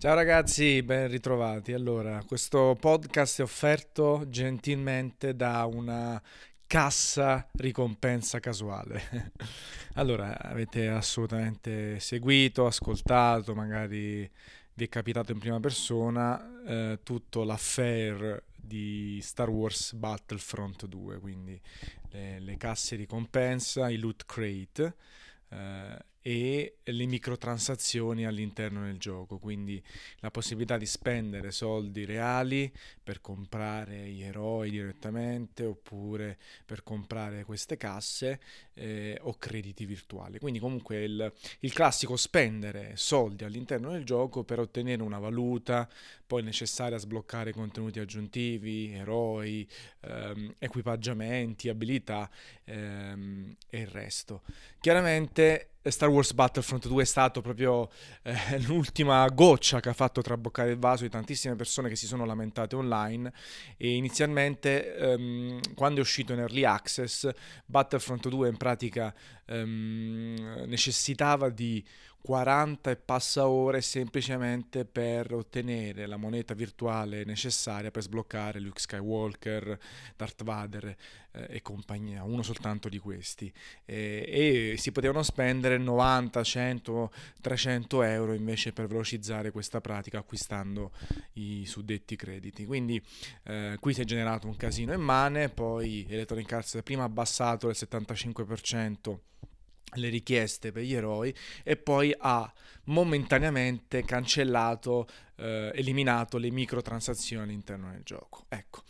Ciao ragazzi, ben ritrovati. Allora, questo podcast è offerto gentilmente da una cassa ricompensa casuale. allora, avete assolutamente seguito, ascoltato, magari vi è capitato in prima persona eh, tutto l'affair di Star Wars Battlefront 2, quindi le, le casse ricompensa, i loot crate. Eh, e le microtransazioni all'interno del gioco, quindi la possibilità di spendere soldi reali per comprare gli eroi direttamente oppure per comprare queste casse eh, o crediti virtuali. Quindi comunque il, il, classico spendere soldi all'interno del gioco per ottenere una valuta poi necessaria a sbloccare contenuti aggiuntivi, eroi, ehm, equipaggiamenti, abilità ehm, e il resto. Chiaramente Star Wars Battlefront 2 è stato proprio eh, l'ultima goccia che ha fatto traboccare il vaso di tantissime persone che si sono lamentate online. E inizialmente ehm, quando è uscito in early access Battlefront 2 in pratica ehm, necessitava di 40 e passa ore semplicemente per ottenere la moneta virtuale necessaria per sbloccare Luke Skywalker, Darth Vader eh, e compagnia, uno soltanto di questi. E, e, si potevano spendere 90, 100, 300 euro invece per velocizzare questa pratica acquistando i suddetti crediti. Quindi eh, qui si è generato un casino immane, poi Electronic Arts prima ha abbassato del 75% le richieste per gli eroi e poi ha momentaneamente cancellato, eh, eliminato le microtransazioni all'interno del gioco. Ecco.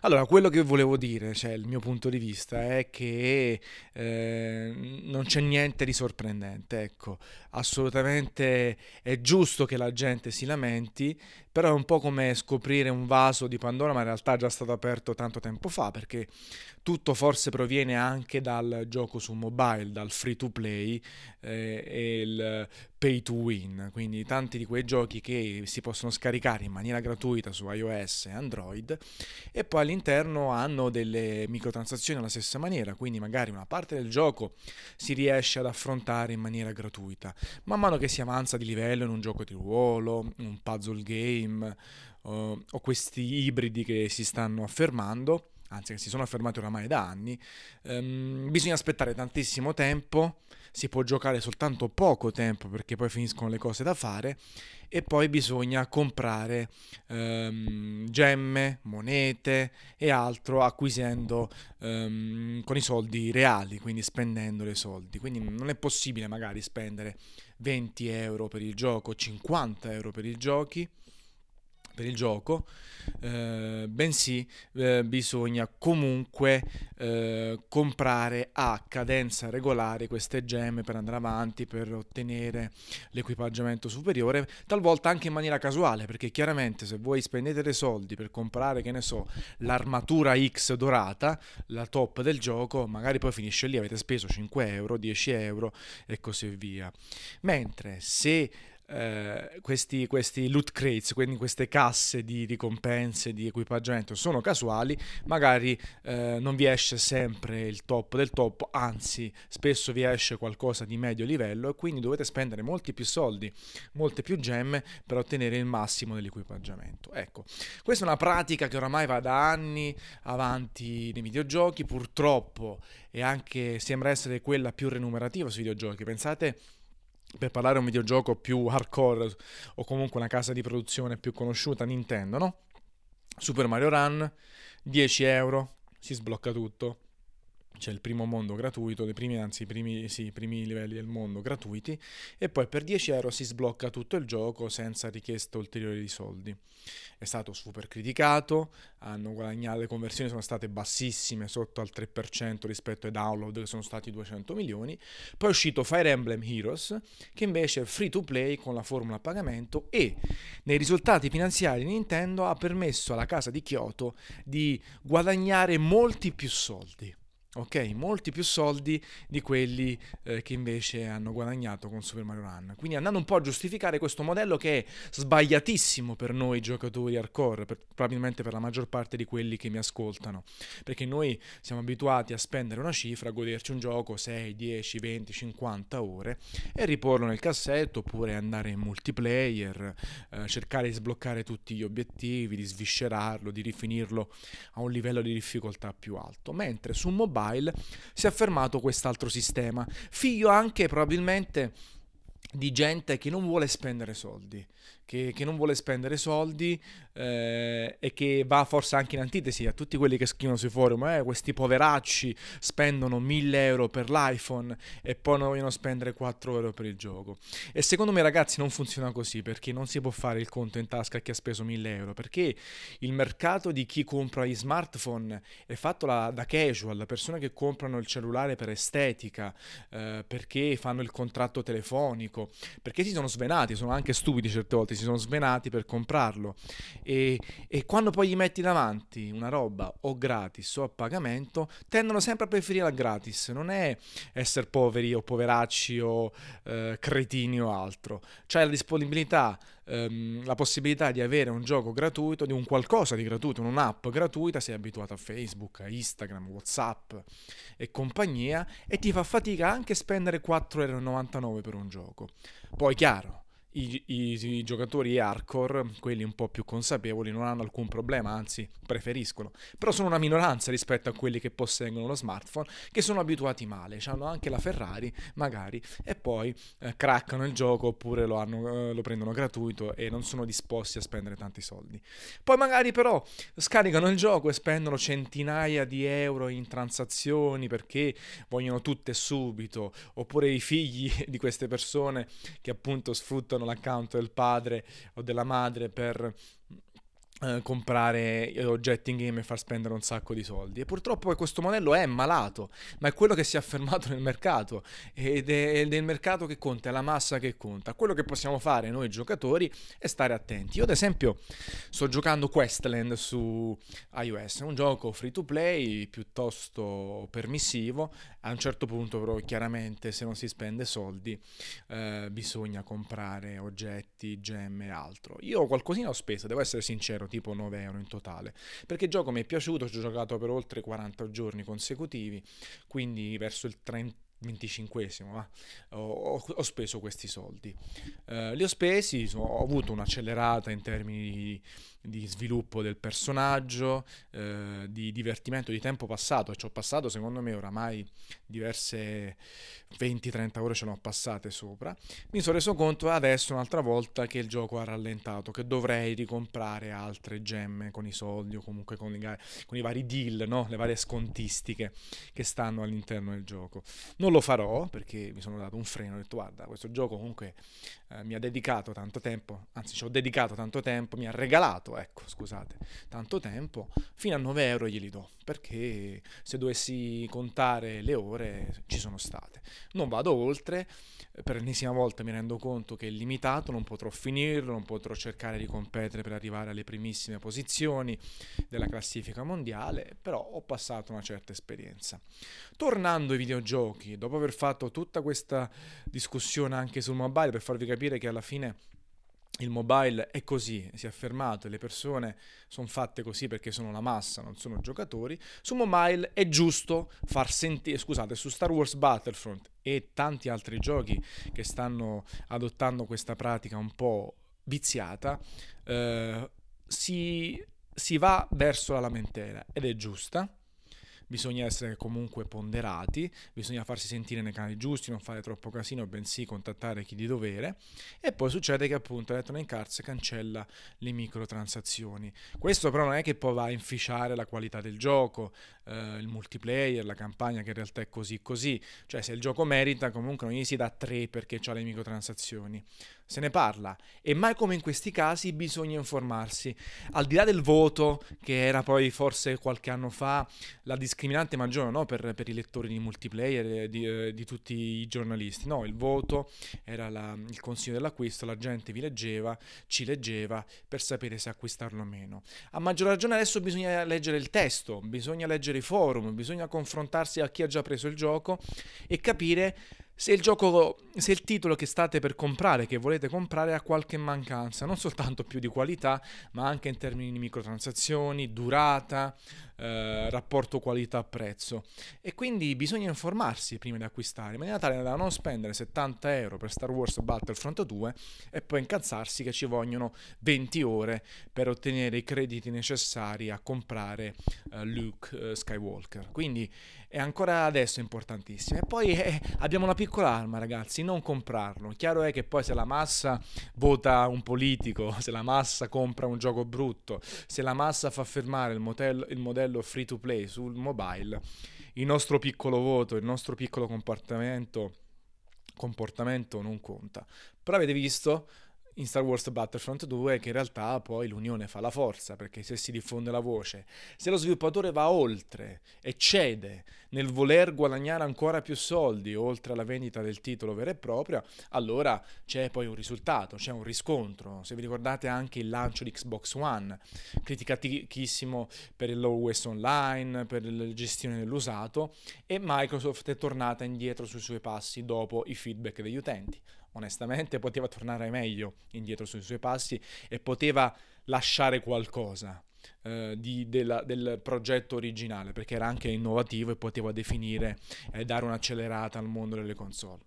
Allora, quello che volevo dire, cioè il mio punto di vista, è che eh, non c'è niente di sorprendente, ecco. Assolutamente è giusto che la gente si lamenti, però è un po' come scoprire un vaso di Pandora, ma in realtà è già stato aperto tanto tempo fa, perché tutto forse proviene anche dal gioco su mobile, dal free to play eh, e il pay to win, quindi tanti di quei giochi che si possono scaricare in maniera gratuita su iOS e Android e poi all'interno hanno delle microtransazioni alla stessa maniera, quindi magari una parte del gioco si riesce ad affrontare in maniera gratuita. Man mano che si avanza di livello in un gioco di ruolo, un puzzle game o, o questi ibridi che si stanno affermando, anzi che si sono affermati oramai da anni, ehm, bisogna aspettare tantissimo tempo, si può giocare soltanto poco tempo perché poi finiscono le cose da fare e poi bisogna comprare ehm, gemme, monete e altro acquisendo ehm, con i soldi reali, quindi spendendo i soldi. Quindi non è possibile magari spendere 20 euro per il gioco, 50 euro per i giochi per il gioco, eh, bensì eh, bisogna comunque eh, comprare a cadenza regolare queste gemme per andare avanti, per ottenere l'equipaggiamento superiore, talvolta anche in maniera casuale, perché chiaramente se voi spendete dei soldi per comprare, che ne so, l'armatura X dorata, la top del gioco, magari poi finisce lì, avete speso 5 euro, 10 euro e così via. Mentre se eh, questi, questi, loot crates, quindi queste casse di ricompense, di equipaggiamento, sono casuali, magari eh, non vi esce sempre il top del top, anzi spesso vi esce qualcosa di medio livello e quindi dovete spendere molti più soldi, molte più gemme per ottenere il massimo dell'equipaggiamento. Ecco, questa è una pratica che oramai va da anni avanti nei videogiochi, purtroppo e anche sembra essere quella più remunerativa sui videogiochi. Pensate per parlare di un videogioco più hardcore o comunque una casa di produzione più conosciuta, Nintendo, no? Super Mario Run, 10 euro, si sblocca tutto c'è il primo mondo gratuito, i primi, anzi i primi, sì, primi livelli del mondo gratuiti e poi per 10 euro si sblocca tutto il gioco senza richiesta ulteriore di soldi. È stato super criticato, le conversioni sono state bassissime, sotto al 3% rispetto ai download che sono stati 200 milioni. Poi è uscito Fire Emblem Heroes che invece è free to play con la formula a pagamento e nei risultati finanziari Nintendo ha permesso alla casa di Kyoto di guadagnare molti più soldi ok? Molti più soldi di quelli eh, che invece hanno guadagnato con Super Mario Run. Quindi andando un po' a giustificare questo modello che è sbagliatissimo per noi giocatori hardcore, per, probabilmente per la maggior parte di quelli che mi ascoltano, perché noi siamo abituati a spendere una cifra, a goderci un gioco 6, 10, 20, 50 ore e riporlo nel cassetto oppure andare in multiplayer, eh, cercare di sbloccare tutti gli obiettivi, di sviscerarlo, di rifinirlo a un livello di difficoltà più alto, mentre su mobile mobile si è affermato quest'altro sistema, figlio anche probabilmente di gente che non vuole spendere soldi, che, che non vuole spendere soldi eh, e che va forse anche in antitesi a tutti quelli che scrivono sui forum, eh, questi poveracci spendono 1000 euro per l'iPhone e poi non vogliono spendere 4 euro per il gioco. E secondo me ragazzi non funziona così perché non si può fare il conto in tasca a chi ha speso 1000 euro, perché il mercato di chi compra gli smartphone è fatto la, da casual, persone che comprano il cellulare per estetica, eh, perché fanno il contratto telefonico, perché si sono svenati, sono anche stupidi certe volte, si sono svenati per comprarlo e, e, quando poi gli metti davanti una roba o gratis o a pagamento, tendono sempre a preferire la gratis. Non è essere poveri o poveracci o eh, cretini o altro. C'è la disponibilità, ehm, la possibilità di avere un gioco gratuito, di un qualcosa di gratuito, un'app gratuita, sei abituato a Facebook, a Instagram, Whatsapp e compagnia e ti fa fatica anche spendere 4,99€ per un gioco. Poi chiaro, i, i, i, giocatori hardcore, quelli un po' più consapevoli, non hanno alcun problema, anzi preferiscono. Però sono una minoranza rispetto a quelli che posseggono lo smartphone, che sono abituati male, hanno anche la Ferrari magari, e poi eh, craccano il gioco oppure lo, hanno, eh, lo prendono gratuito e non sono disposti a spendere tanti soldi. Poi magari però scaricano il gioco e spendono centinaia di euro in transazioni perché vogliono tutte subito, oppure i figli di queste persone che appunto sfruttano l'account del padre o della madre per eh, comprare oggetti in game e far spendere un sacco di soldi. E purtroppo questo modello è malato, ma è quello che si è affermato nel mercato ed è, ed è il mercato che conta, è la massa che conta. Quello che possiamo fare noi giocatori è stare attenti. Io ad esempio sto giocando Questland su iOS, è un gioco free to play piuttosto permissivo. A un certo punto però chiaramente se non si spende soldi eh, bisogna comprare oggetti, gemme e altro. Io qualcosina ho speso, devo essere sincero tipo 9 euro in totale. Perché il gioco mi è piaciuto, ci ho giocato per oltre 40 giorni consecutivi, quindi verso il 30 25esimo, ma ho, ho, speso questi soldi. Uh, li ho spesi, so, ho avuto un'accelerata in termini di, di sviluppo del personaggio, uh, di divertimento, di tempo passato. Ci ho passato, secondo me, oramai diverse 20-30 ore ce l'ho passate sopra. Mi sono reso conto adesso, un'altra volta, che il gioco ha rallentato, che dovrei ricomprare altre gemme con i soldi o comunque con i, con i vari deal, no? le varie scontistiche che stanno all'interno del gioco. Non non lo farò perché mi sono dato un freno, ho detto guarda, questo gioco comunque eh, mi ha dedicato tanto tempo, anzi ci ho dedicato tanto tempo, mi ha regalato, ecco, scusate, tanto tempo, fino a 9 euro glieli do, perché se dovessi contare le ore ci sono state. Non vado oltre, per l'ennesima volta mi rendo conto che è limitato, non potrò finirlo, non potrò cercare di competere per arrivare alle primissime posizioni della classifica mondiale, però ho passato una certa esperienza. Tornando ai videogiochi, dopo aver fatto tutta questa discussione anche sul mobile per farvi capire che alla fine il mobile è così, si è affermato e le persone sono fatte così perché sono la massa, non sono giocatori. Su mobile è giusto far sentire, scusate, su Star Wars Battlefront e tanti altri giochi che stanno adottando questa pratica un po' viziata, eh, si, si va verso la lamentela ed è giusta bisogna essere comunque ponderati, bisogna farsi sentire nei canali giusti, non fare troppo casino, bensì contattare chi di dovere. E poi succede che appunto Electronic Arts cancella le microtransazioni. Questo però non è che poi va a inficiare la qualità del gioco, eh, il multiplayer, la campagna che in realtà è così così. Cioè se il gioco merita comunque non gli si dà 3 perché ha le microtransazioni se ne parla e mai come in questi casi bisogna informarsi. Al di là del voto, che era poi forse qualche anno fa la discussione discriminante maggiore no? per, per, i lettori di multiplayer di, eh, di, tutti i giornalisti. No, il voto era la, il consiglio dell'acquisto, la gente vi leggeva, ci leggeva per sapere se acquistarlo o meno. A maggior ragione adesso bisogna leggere il testo, bisogna leggere i forum, bisogna confrontarsi a chi ha già preso il gioco e capire se il gioco, se il titolo che state per comprare, che volete comprare, ha qualche mancanza, non soltanto più di qualità, ma anche in termini di microtransazioni, durata, eh, rapporto qualità-prezzo. E quindi bisogna informarsi prima di acquistare, in maniera tale da non spendere 70 euro per Star Wars Battlefront 2 e poi incazzarsi che ci vogliono 20 ore per ottenere i crediti necessari a comprare eh, Luke eh, Skywalker. Quindi è ancora adesso importantissimo. E poi eh, abbiamo una piccola arma, ragazzi, non comprarlo. Chiaro è che poi se la massa vota un politico, se la massa compra un gioco brutto, se la massa fa fermare il modello, il modello free to play sul mobile, il nostro piccolo voto, il nostro piccolo comportamento, comportamento non conta. Però avete visto? In Star Wars Battlefront 2 che in realtà poi l'unione fa la forza, perché se si diffonde la voce, se lo sviluppatore va oltre e cede nel voler guadagnare ancora più soldi oltre alla vendita del titolo vero e proprio, allora c'è poi un risultato, c'è un riscontro. Se vi ricordate anche il lancio di Xbox One, criticatissimo per il l'OS online, per la gestione dell'usato, e Microsoft è tornata indietro sui suoi passi dopo i feedback degli utenti onestamente poteva tornare meglio indietro sui suoi passi e poteva lasciare qualcosa eh, di, della, del progetto originale perché era anche innovativo e poteva definire e dare un'accelerata al mondo delle console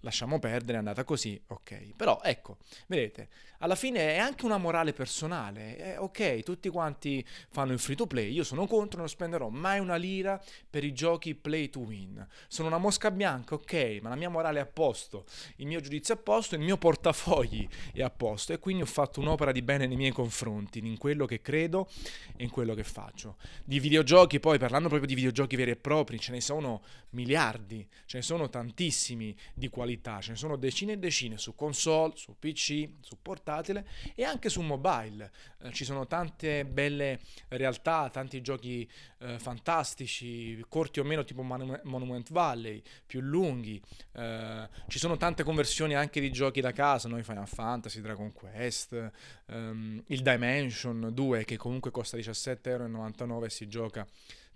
lasciamo perdere, è andata così, ok. Però ecco, vedete, alla fine è anche una morale personale. Eh, ok, tutti quanti fanno il free to play, io sono contro, non spenderò mai una lira per i giochi play to win. Sono una mosca bianca, ok, ma la mia morale è a posto, il mio giudizio è a posto, il mio portafogli è a posto e quindi ho fatto un'opera di bene nei miei confronti, in quello che credo e in quello che faccio. Di videogiochi, poi parlando proprio di videogiochi veri e propri, ce ne sono miliardi, ce ne sono tantissimi di qualità, ce ne sono decine e decine su console, su PC, su portatile e anche su mobile. Eh, ci sono tante belle realtà, tanti giochi eh, fantastici, corti o meno tipo Monu- Monument Valley, più lunghi. Eh, ci sono tante conversioni anche di giochi da casa, noi Final Fantasy, Dragon Quest, ehm, il Dimension 2 che comunque costa 17,99€ e si gioca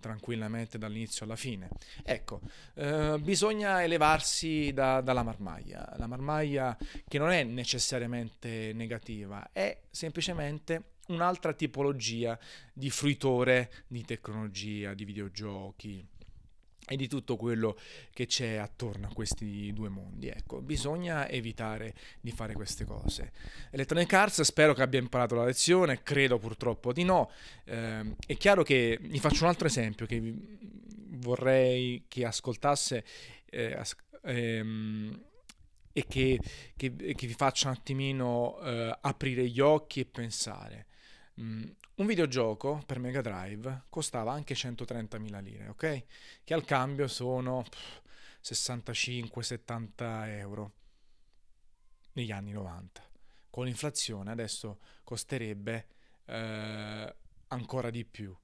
tranquillamente dall'inizio alla fine. Ecco, eh, bisogna elevarsi da, dalla marmaglia, la marmaglia che non è necessariamente negativa, è semplicemente un'altra tipologia di fruitore di tecnologia, di videogiochi e di tutto quello che c'è attorno a questi due mondi. Ecco, bisogna evitare di fare queste cose. Electronic Arts spero che abbia imparato la lezione, credo purtroppo di no. Eh, è chiaro che vi faccio un altro esempio che vorrei che ascoltasse eh, as- ehm, e che, che, che, vi faccia un attimino eh, aprire gli occhi e pensare. Mm, un videogioco per Mega Drive costava anche 130.000 lire, ok? Che al cambio sono 65-70 euro negli anni 90. Con l'inflazione adesso costerebbe eh, ancora di più.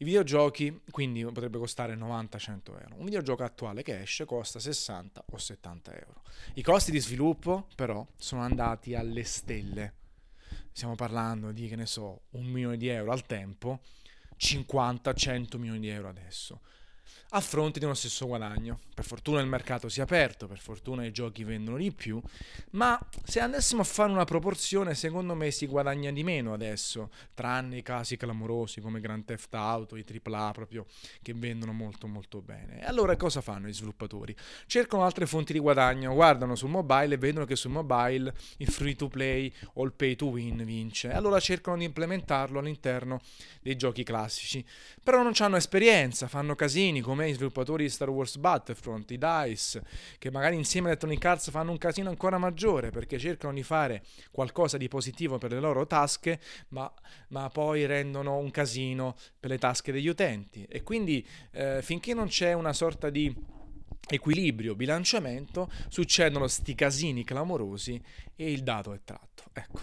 I videogiochi quindi potrebbe costare 90-100 euro. Un videogioco attuale che esce costa 60 o 70 euro. I costi di sviluppo però sono andati alle stelle stiamo parlando di, che ne so, un milione di euro al tempo, 50-100 milioni di euro adesso a fronte di uno stesso guadagno. Per fortuna il mercato si è aperto, per fortuna i giochi vendono di più, ma se andassimo a fare una proporzione, secondo me si guadagna di meno adesso, tranne i casi clamorosi come Grand Theft Auto, i AAA proprio che vendono molto molto bene. E allora cosa fanno gli sviluppatori? Cercano altre fonti di guadagno, guardano sul mobile e vedono che sul mobile il free to play o il pay to win vince. E allora cercano di implementarlo all'interno dei giochi classici. Però non hanno esperienza, fanno casini come me i sviluppatori di Star Wars Battlefront, i DICE, che magari insieme a Electronic Arts fanno un casino ancora maggiore perché cercano di fare qualcosa di positivo per le loro tasche, ma, ma poi rendono un casino per le tasche degli utenti. E quindi eh, finché non c'è una sorta di equilibrio, bilanciamento, succedono sti casini clamorosi e il dato è tratto. Ecco.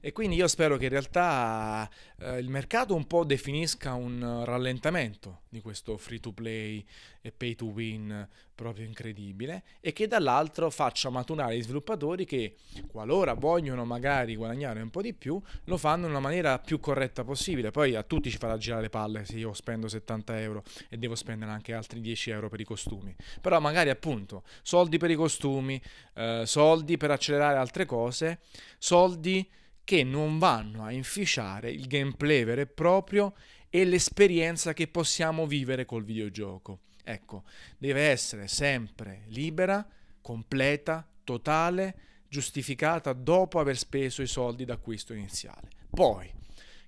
E quindi io spero che in realtà eh, il mercato un po' definisca un rallentamento di questo free to play pay to win proprio incredibile e che dall'altro faccia maturare gli sviluppatori che qualora vogliono magari guadagnare un po' di più lo fanno in una maniera più corretta possibile. Poi a tutti ci farà girare le palle se io spendo 70 euro e devo spendere anche altri 10 euro per i costumi. Però magari appunto soldi per i costumi, eh, soldi per accelerare altre cose, soldi che non vanno a inficiare il gameplay vero e proprio e l'esperienza che possiamo vivere col videogioco. Ecco, deve essere sempre libera, completa, totale, giustificata dopo aver speso i soldi d'acquisto iniziale. Poi,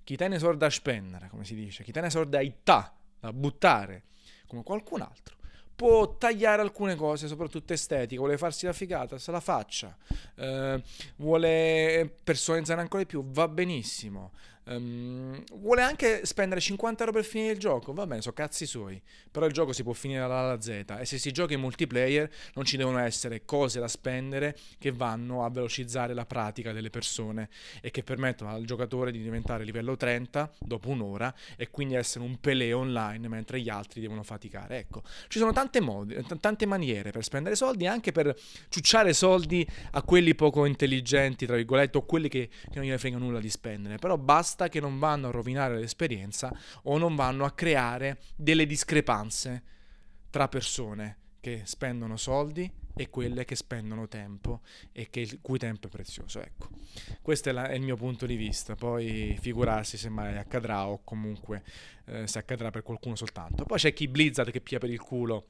chi te ne so da spendere, come si dice, chi te ne so da ità, da buttare, come qualcun altro, può tagliare alcune cose, soprattutto estetiche, vuole farsi la figata, se la faccia, eh, vuole personalizzare ancora di più, va benissimo. Um, vuole anche spendere 50 euro per finire il gioco, va bene, sono cazzi suoi, però il gioco si può finire dalla alla Z. E se si gioca in multiplayer non ci devono essere cose da spendere che vanno a velocizzare la pratica delle persone e che permettono al giocatore di diventare livello 30 dopo un'ora e quindi essere un pelé online mentre gli altri devono faticare. Ecco, ci sono tante, modi, t- tante maniere per spendere soldi anche per ciucciare soldi a quelli poco intelligenti, tra virgolette, o quelli che, che non gliene frega nulla di spendere, però basta basta che non vanno a rovinare l'esperienza o non vanno a creare delle discrepanze tra persone che spendono soldi e quelle che spendono tempo e che il cui tempo è prezioso. Ecco, questo è, la, è il mio punto di vista. Poi figurarsi se mai accadrà o comunque eh, se accadrà per qualcuno soltanto. Poi c'è chi Blizzard che pia per il culo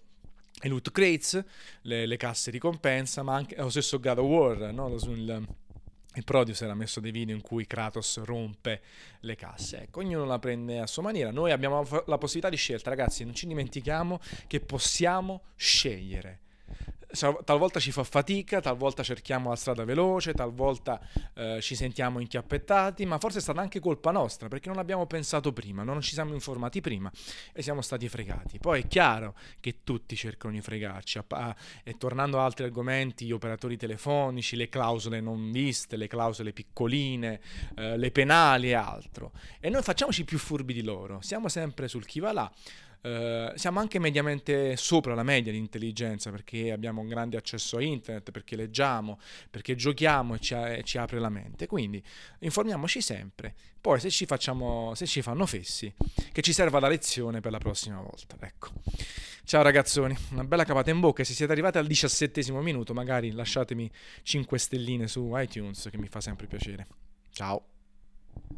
i loot crates, le, le casse ricompensa, ma anche lo stesso God of War, no? sul, il producer ha messo dei video in cui Kratos rompe le casse. Ecco, ognuno la prende a sua maniera. Noi abbiamo la possibilità di scelta, ragazzi, non ci dimentichiamo che possiamo scegliere talvolta ci fa fatica, talvolta cerchiamo la strada veloce, talvolta eh, ci sentiamo inchiappettati, ma forse è stata anche colpa nostra perché non abbiamo pensato prima, non ci siamo informati prima e siamo stati fregati. Poi è chiaro che tutti cercano di fregarci e tornando ad altri argomenti, gli operatori telefonici, le clausole non viste, le clausole piccoline, eh, le penali e altro. E noi facciamoci più furbi di loro, siamo sempre sul chi va là. Uh, siamo anche mediamente sopra la media di intelligenza perché abbiamo un grande accesso a internet, perché leggiamo, perché giochiamo e ci, e ci, apre la mente. Quindi informiamoci sempre. Poi se ci, facciamo, se ci fanno fessi, che ci serva la lezione per la prossima volta. Ecco. Ciao ragazzoni, una bella capata in bocca. Se siete arrivati al diciassettesimo minuto, magari lasciatemi 5 stelline su iTunes che mi fa sempre piacere. Ciao.